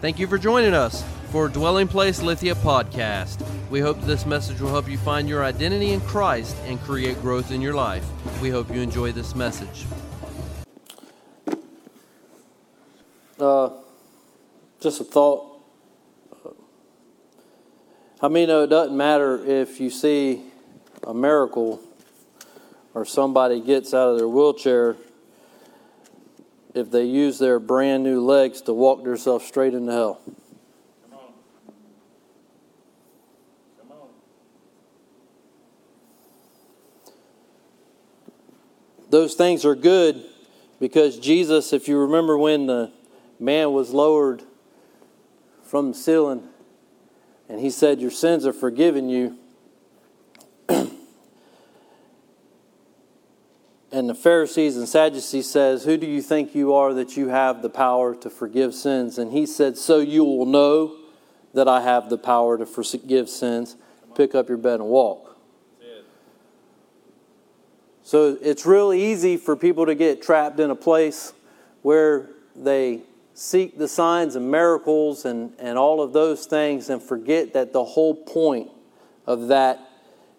Thank you for joining us for Dwelling Place Lithia podcast. We hope this message will help you find your identity in Christ and create growth in your life. We hope you enjoy this message. Uh, just a thought. I mean, it doesn't matter if you see a miracle or somebody gets out of their wheelchair if they use their brand new legs to walk themselves straight into hell. Those things are good because Jesus, if you remember when the man was lowered from the ceiling and he said, Your sins are forgiven you. The Pharisees and Sadducees says, Who do you think you are that you have the power to forgive sins? And he said, So you will know that I have the power to forgive sins. Pick up your bed and walk. So it's really easy for people to get trapped in a place where they seek the signs and miracles and, and all of those things and forget that the whole point of that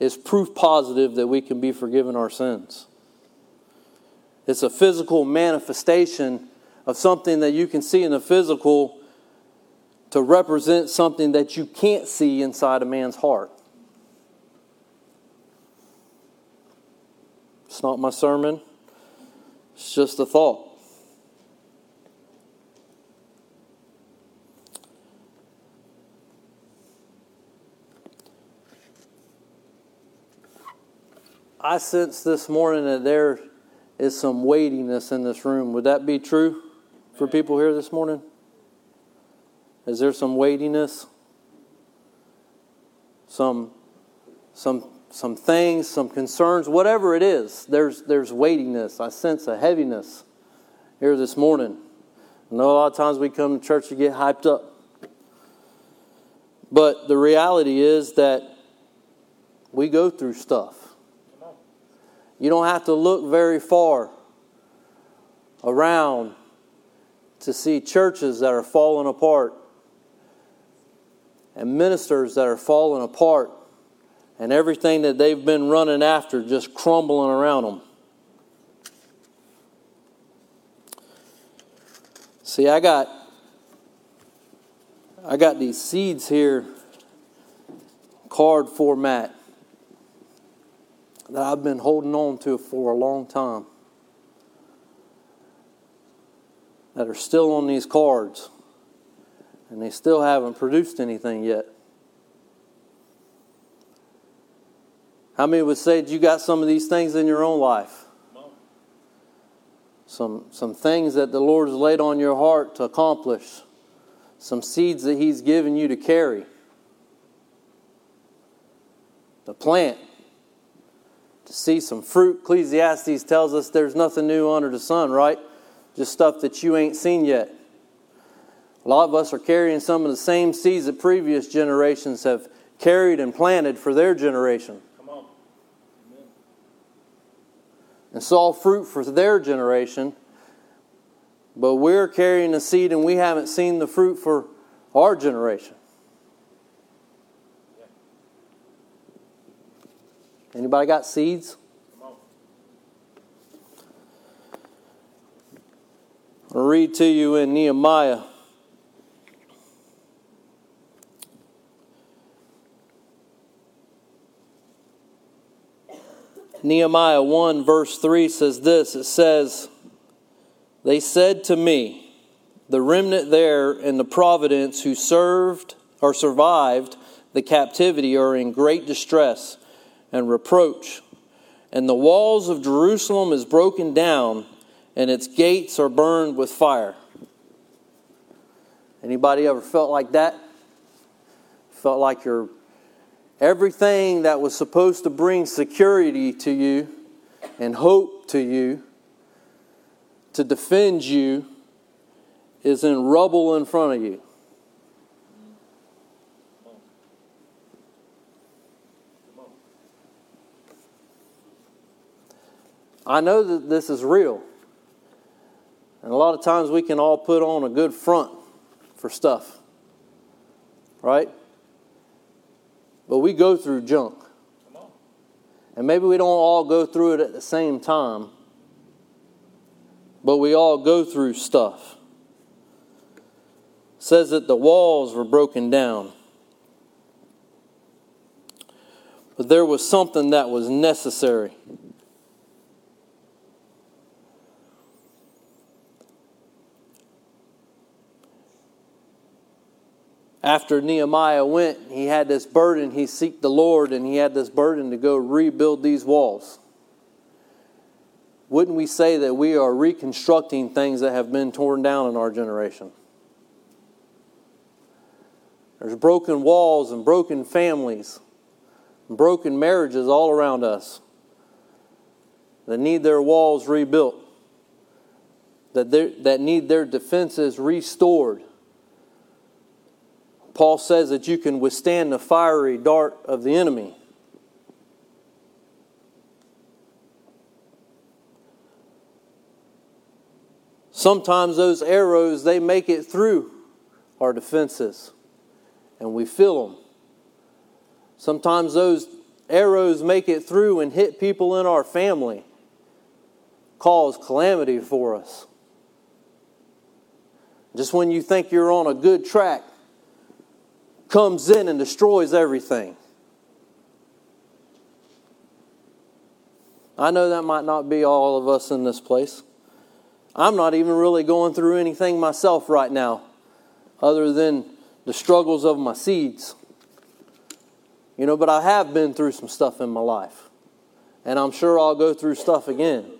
is proof positive that we can be forgiven our sins. It's a physical manifestation of something that you can see in the physical to represent something that you can't see inside a man's heart. It's not my sermon, it's just a thought. I sense this morning that there is some weightiness in this room. Would that be true for people here this morning? Is there some weightiness? Some some some things, some concerns, whatever it is, there's there's weightiness. I sense a heaviness here this morning. I know a lot of times we come to church to get hyped up. But the reality is that we go through stuff. You don't have to look very far around to see churches that are falling apart and ministers that are falling apart and everything that they've been running after just crumbling around them. See, I got I got these seeds here card format that I've been holding on to for a long time that are still on these cards and they still haven't produced anything yet. How many would say you got some of these things in your own life? Some, some things that the Lord has laid on your heart to accomplish, some seeds that He's given you to carry, The plant, to see some fruit. Ecclesiastes tells us there's nothing new under the sun, right? Just stuff that you ain't seen yet. A lot of us are carrying some of the same seeds that previous generations have carried and planted for their generation. Come on. and saw fruit for their generation, but we're carrying the seed and we haven't seen the fruit for our generation. Anybody got seeds? I'll read to you in Nehemiah. Nehemiah 1, verse 3 says this it says, They said to me, the remnant there in the providence who served or survived the captivity are in great distress and reproach, and the walls of Jerusalem is broken down, and its gates are burned with fire. Anybody ever felt like that? Felt like your everything that was supposed to bring security to you and hope to you to defend you is in rubble in front of you. I know that this is real. And a lot of times we can all put on a good front for stuff, right? But we go through junk. And maybe we don't all go through it at the same time, but we all go through stuff. It says that the walls were broken down. But there was something that was necessary. After Nehemiah went, he had this burden. He seeked the Lord and he had this burden to go rebuild these walls. Wouldn't we say that we are reconstructing things that have been torn down in our generation? There's broken walls and broken families, and broken marriages all around us that need their walls rebuilt, that, that need their defenses restored Paul says that you can withstand the fiery dart of the enemy. Sometimes those arrows, they make it through our defenses and we feel them. Sometimes those arrows make it through and hit people in our family, cause calamity for us. Just when you think you're on a good track, comes in and destroys everything. I know that might not be all of us in this place. I'm not even really going through anything myself right now, other than the struggles of my seeds. You know, but I have been through some stuff in my life. And I'm sure I'll go through stuff again.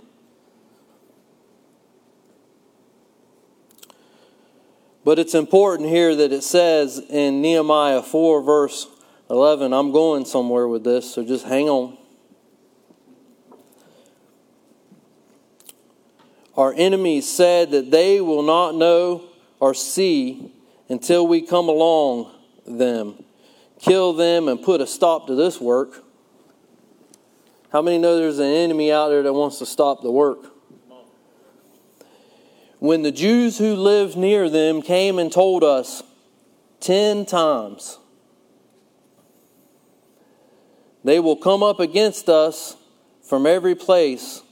But it's important here that it says in Nehemiah 4, verse 11, I'm going somewhere with this, so just hang on. Our enemies said that they will not know or see until we come along them, kill them, and put a stop to this work. How many know there's an enemy out there that wants to stop the work? When the Jews who lived near them came and told us ten times, they will come up against us from every place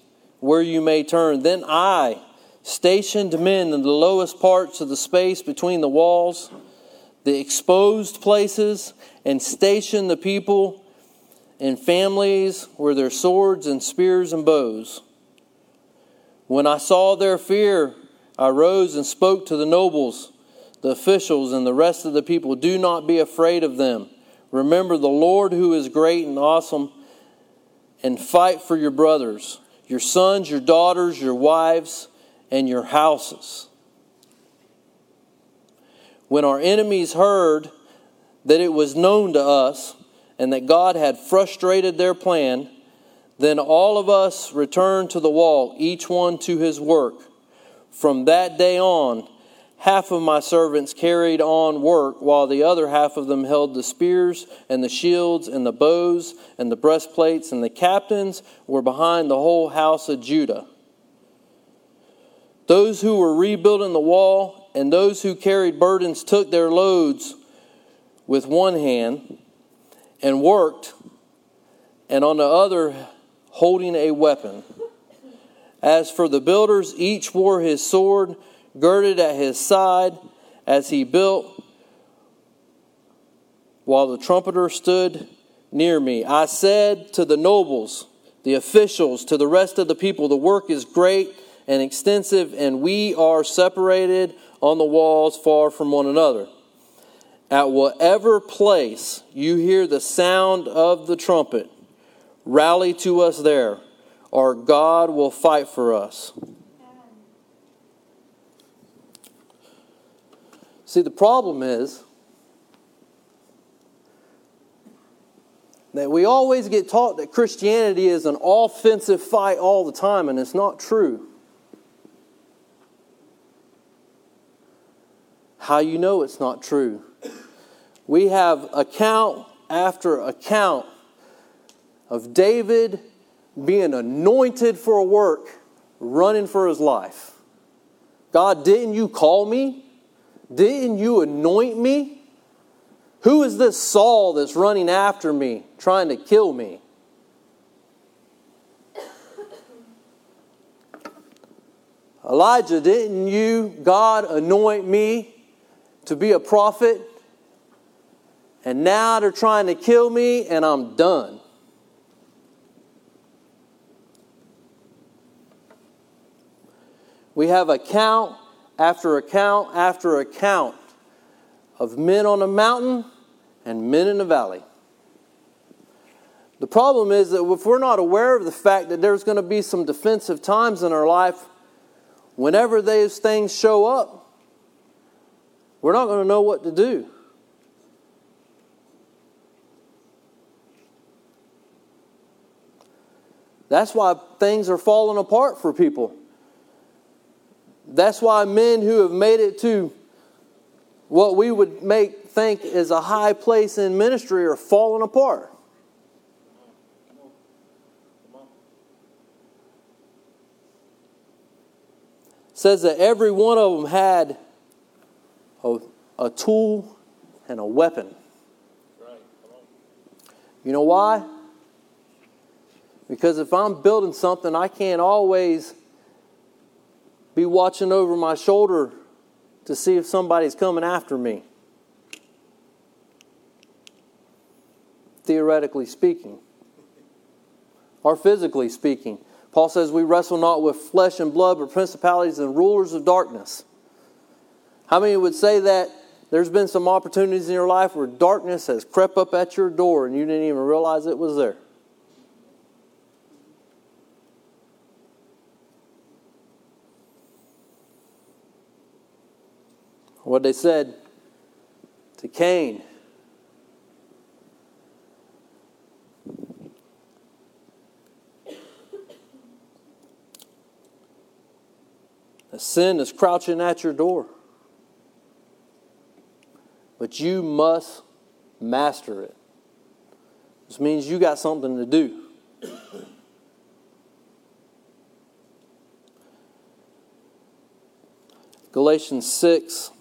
where you may turn. Then I stationed men in the lowest parts of the space between the walls, the exposed places, and stationed the people in families where their swords and spears and bows. When I saw their fear I rose and spoke to the nobles, the officials, and the rest of the people. Do not be afraid of them. Remember the Lord who is great and awesome, and fight for your brothers, your sons, your daughters, your wives, and your houses. When our enemies heard that it was known to us and that God had frustrated their plan, then all of us returned to the wall, each one to his work. From that day on, half of my servants carried on work, while the other half of them held the spears and the shields and the bows and the breastplates, and the captains were behind the whole house of Judah. Those who were rebuilding the wall and those who carried burdens took their loads with one hand and worked, and on the other holding a weapon. As for the builders, each wore his sword girded at his side as he built, while the trumpeter stood near me. I said to the nobles, the officials, to the rest of the people, the work is great and extensive, and we are separated on the walls far from one another. At whatever place you hear the sound of the trumpet, rally to us there or God will fight for us. See, the problem is that we always get taught that Christianity is an offensive fight all the time, and it's not true. How you know it's not true? We have account after account of David being anointed for a work, running for his life. God, didn't you call me? Didn't you anoint me? Who is this Saul that's running after me, trying to kill me? Elijah, didn't you, God, anoint me to be a prophet? And now they're trying to kill me, and I'm done. We have account after account after account of men on the mountain and men in the valley. The problem is that if we're not aware of the fact that there's going to be some defensive times in our life, whenever those things show up, we're not going to know what to do. That's why things are falling apart for people. That's why men who have made it to what we would make think is a high place in ministry are falling apart. says that every one of them had a, a tool and a weapon. You know why? Because if I'm building something, I can't always be watching over my shoulder to see if somebody's coming after me. Theoretically speaking, or physically speaking. Paul says we wrestle not with flesh and blood, but principalities and rulers of darkness. How many would say that there's been some opportunities in your life where darkness has crept up at your door and you didn't even realize it was there? What they said to Cain. The sin is crouching at your door. But you must master it. This means you got something to do. Galatians 6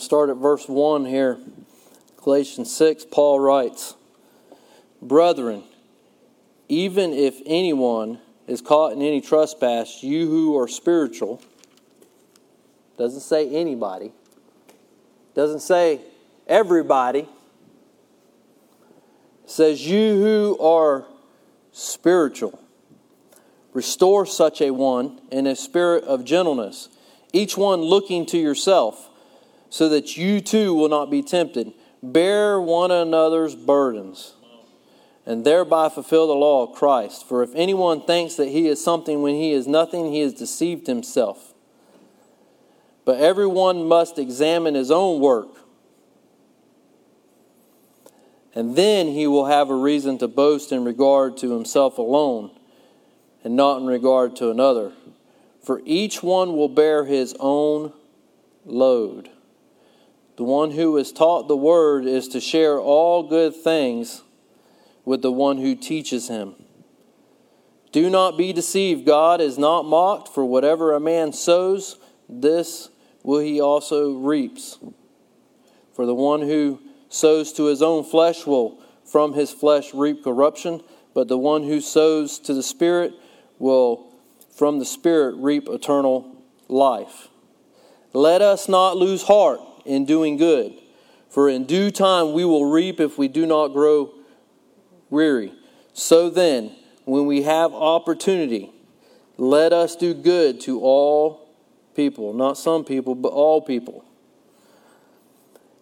Start at verse 1 here. Galatians 6, Paul writes, Brethren, even if anyone is caught in any trespass, you who are spiritual, doesn't say anybody, doesn't say everybody, says you who are spiritual, restore such a one in a spirit of gentleness, each one looking to yourself so that you too will not be tempted. Bear one another's burdens, and thereby fulfill the law of Christ. For if anyone thinks that he is something when he is nothing, he has deceived himself. But everyone must examine his own work, and then he will have a reason to boast in regard to himself alone, and not in regard to another. For each one will bear his own load. The one who is taught the word is to share all good things with the one who teaches him. Do not be deceived. God is not mocked, for whatever a man sows, this will he also reaps. For the one who sows to his own flesh will from his flesh reap corruption, but the one who sows to the Spirit will from the Spirit reap eternal life. Let us not lose heart in doing good. For in due time we will reap if we do not grow weary. So then, when we have opportunity, let us do good to all people, not some people, but all people.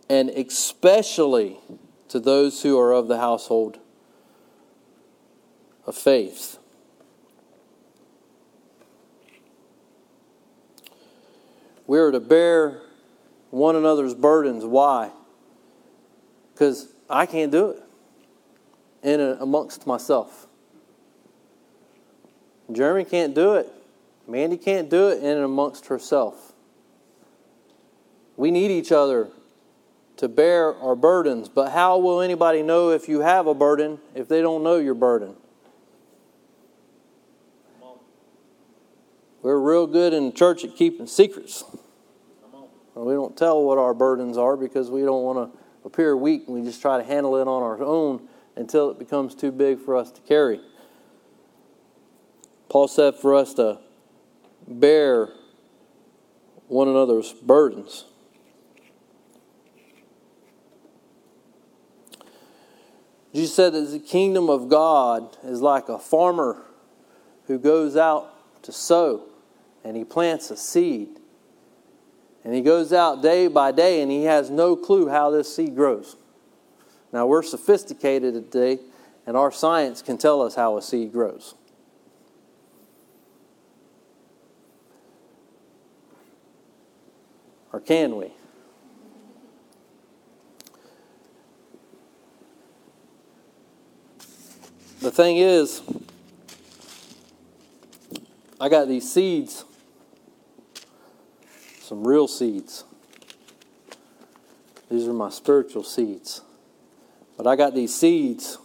And especially to those who are of the household of faith. We are to bear one another's burdens. Why? Because I can't do it in a, amongst myself. Jeremy can't do it. Mandy can't do it in and amongst herself. We need each other to bear our burdens. But how will anybody know if you have a burden if they don't know your burden? We're real good in the church at keeping secrets. We don't tell what our burdens are because we don't want to appear weak. We just try to handle it on our own until it becomes too big for us to carry. Paul said for us to bear one another's burdens. Jesus said that the kingdom of God is like a farmer who goes out to sow and he plants a seed. And he goes out day by day and he has no clue how this seed grows. Now, we're sophisticated today, and our science can tell us how a seed grows. Or can we? The thing is, I got these seeds, some real seeds. These are my spiritual seeds. But I got these seeds.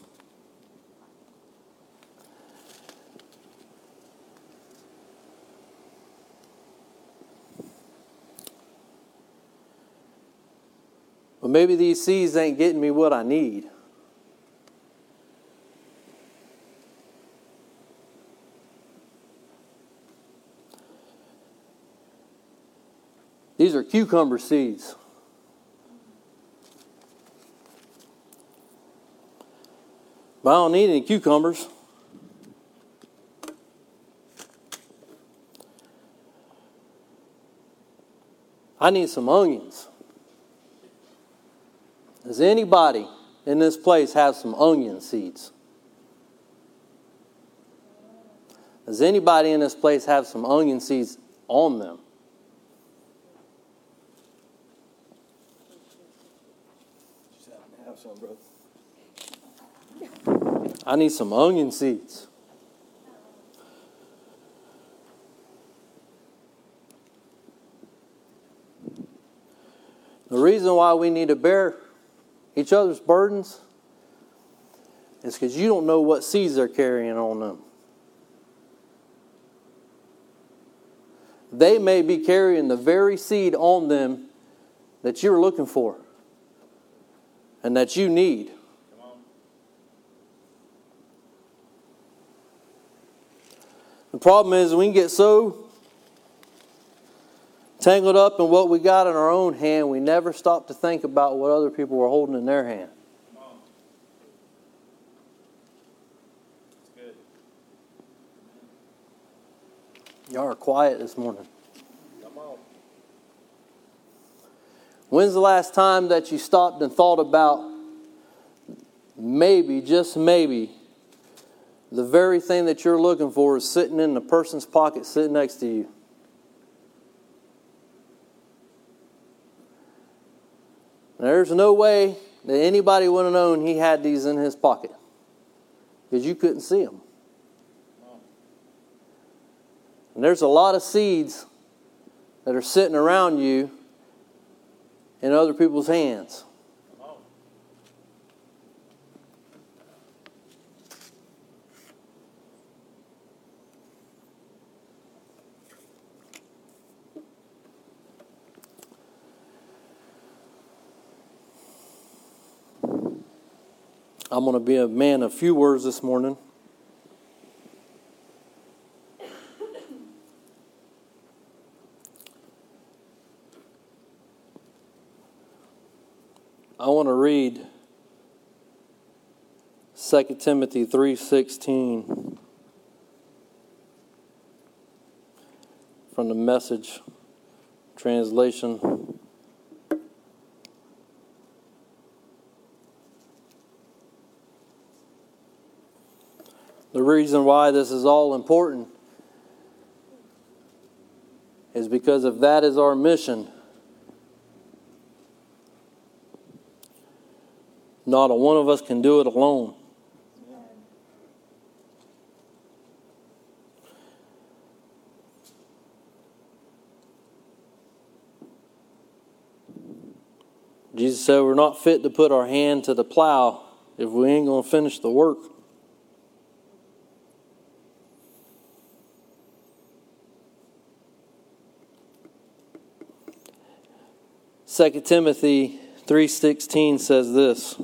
But maybe these seeds ain't getting me what I need. Cucumber seeds. But I don't need any cucumbers. I need some onions. Does anybody in this place have some onion seeds? Does anybody in this place have some onion seeds on them? I need some onion seeds. The reason why we need to bear each other's burdens is because you don't know what seeds they're carrying on them. They may be carrying the very seed on them that you're looking for and that you need. The problem is we can get so tangled up in what we got in our own hand, we never stop to think about what other people were holding in their hand. Y'all are quiet this morning. When's the last time that you stopped and thought about maybe, just maybe, the very thing that you're looking for is sitting in the person's pocket sitting next to you? There's no way that anybody would have known he had these in his pocket because you couldn't see them. And there's a lot of seeds that are sitting around you in other people's hands. I'm going to be a man of few words this morning. Want to read 2 Timothy 3:16 from the message translation. The reason why this is all important is because if that is our mission, not a one of us can do it alone. Jesus said we're not fit to put our hand to the plow if we ain't going to finish the work. 2 Timothy 3:16 says this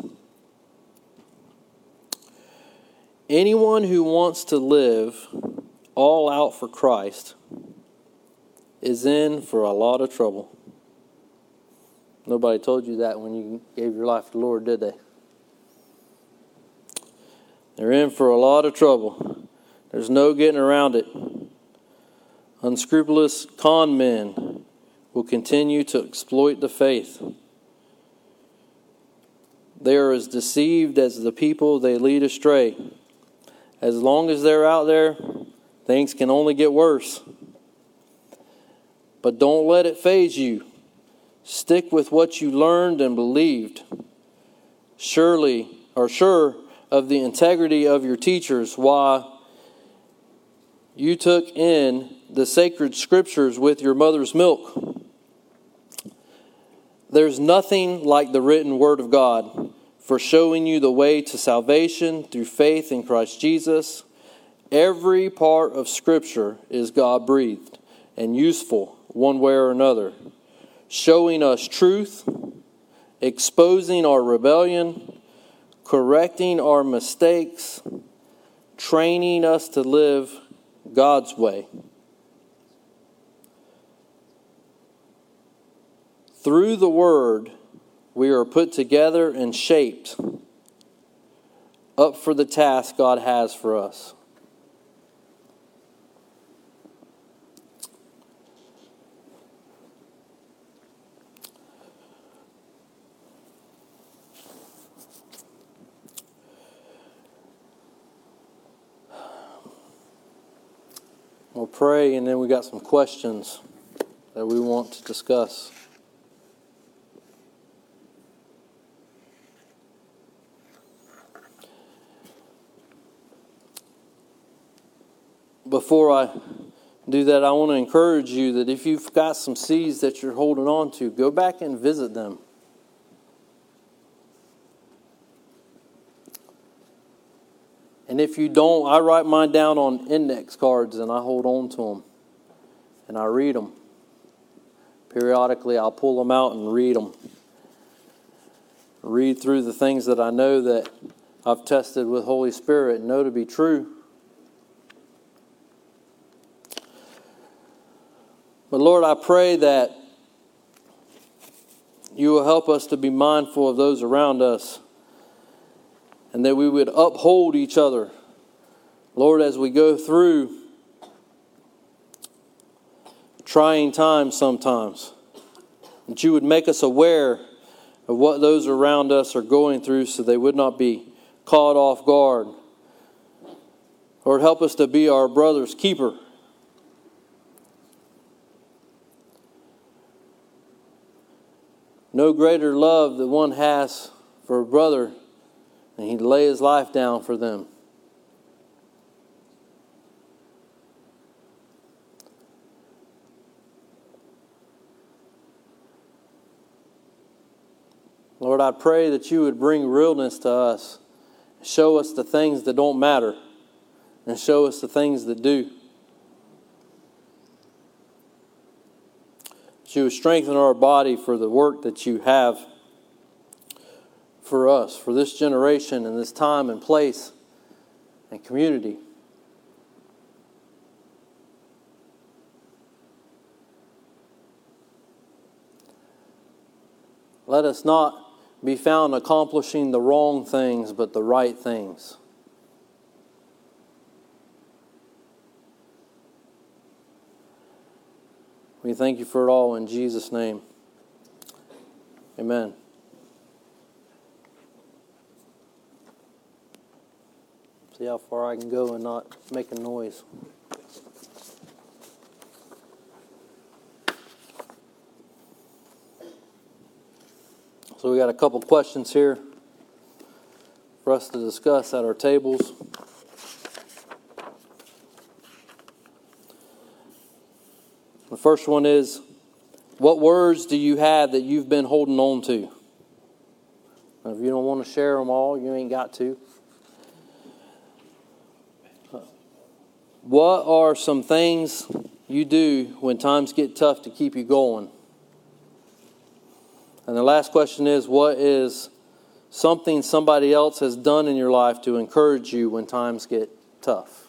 Anyone who wants to live all out for Christ is in for a lot of trouble. Nobody told you that when you gave your life to the Lord, did they? They're in for a lot of trouble. There's no getting around it. Unscrupulous con men will continue to exploit the faith. They are as deceived as the people they lead astray. As long as they're out there, things can only get worse. But don't let it faze you. Stick with what you learned and believed. Surely, or sure of the integrity of your teachers, why you took in the sacred scriptures with your mother's milk. There's nothing like the written word of God for showing you the way to salvation through faith in Christ Jesus. Every part of Scripture is God breathed and useful one way or another, showing us truth, exposing our rebellion, correcting our mistakes, training us to live God's way. Through the Word, we are put together and shaped up for the task God has for us. We'll pray, and then we got some questions that we want to discuss. Before I do that, I want to encourage you that if you've got some seeds that you're holding on to, go back and visit them. And if you don't, I write mine down on index cards and I hold on to them and I read them. Periodically, I'll pull them out and read them. Read through the things that I know that I've tested with Holy Spirit and know to be true. But Lord, I pray that you will help us to be mindful of those around us and that we would uphold each other. Lord, as we go through trying times sometimes, that you would make us aware of what those around us are going through so they would not be caught off guard. Lord, help us to be our brother's keeper. No greater love that one has for a brother than he'd lay his life down for them. Lord, I pray that you would bring realness to us, show us the things that don't matter, and show us the things that do. You would strengthen our body for the work that you have for us, for this generation and this time and place and community. Let us not be found accomplishing the wrong things, but the right things. We thank you for it all in Jesus' name. Amen. See how far I can go and not make a noise. So we got a couple questions here for us to discuss at our tables. First one is What words do you have that you've been holding on to? If you don't want to share them all, you ain't got to. What are some things you do when times get tough to keep you going? And the last question is what is something somebody else has done in your life to encourage you when times get tough?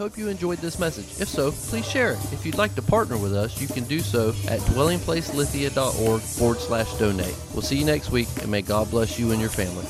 Hope you enjoyed this message. If so, please share it. If you'd like to partner with us, you can do so at dwellingplacelithia.org forward slash donate. We'll see you next week, and may God bless you and your family.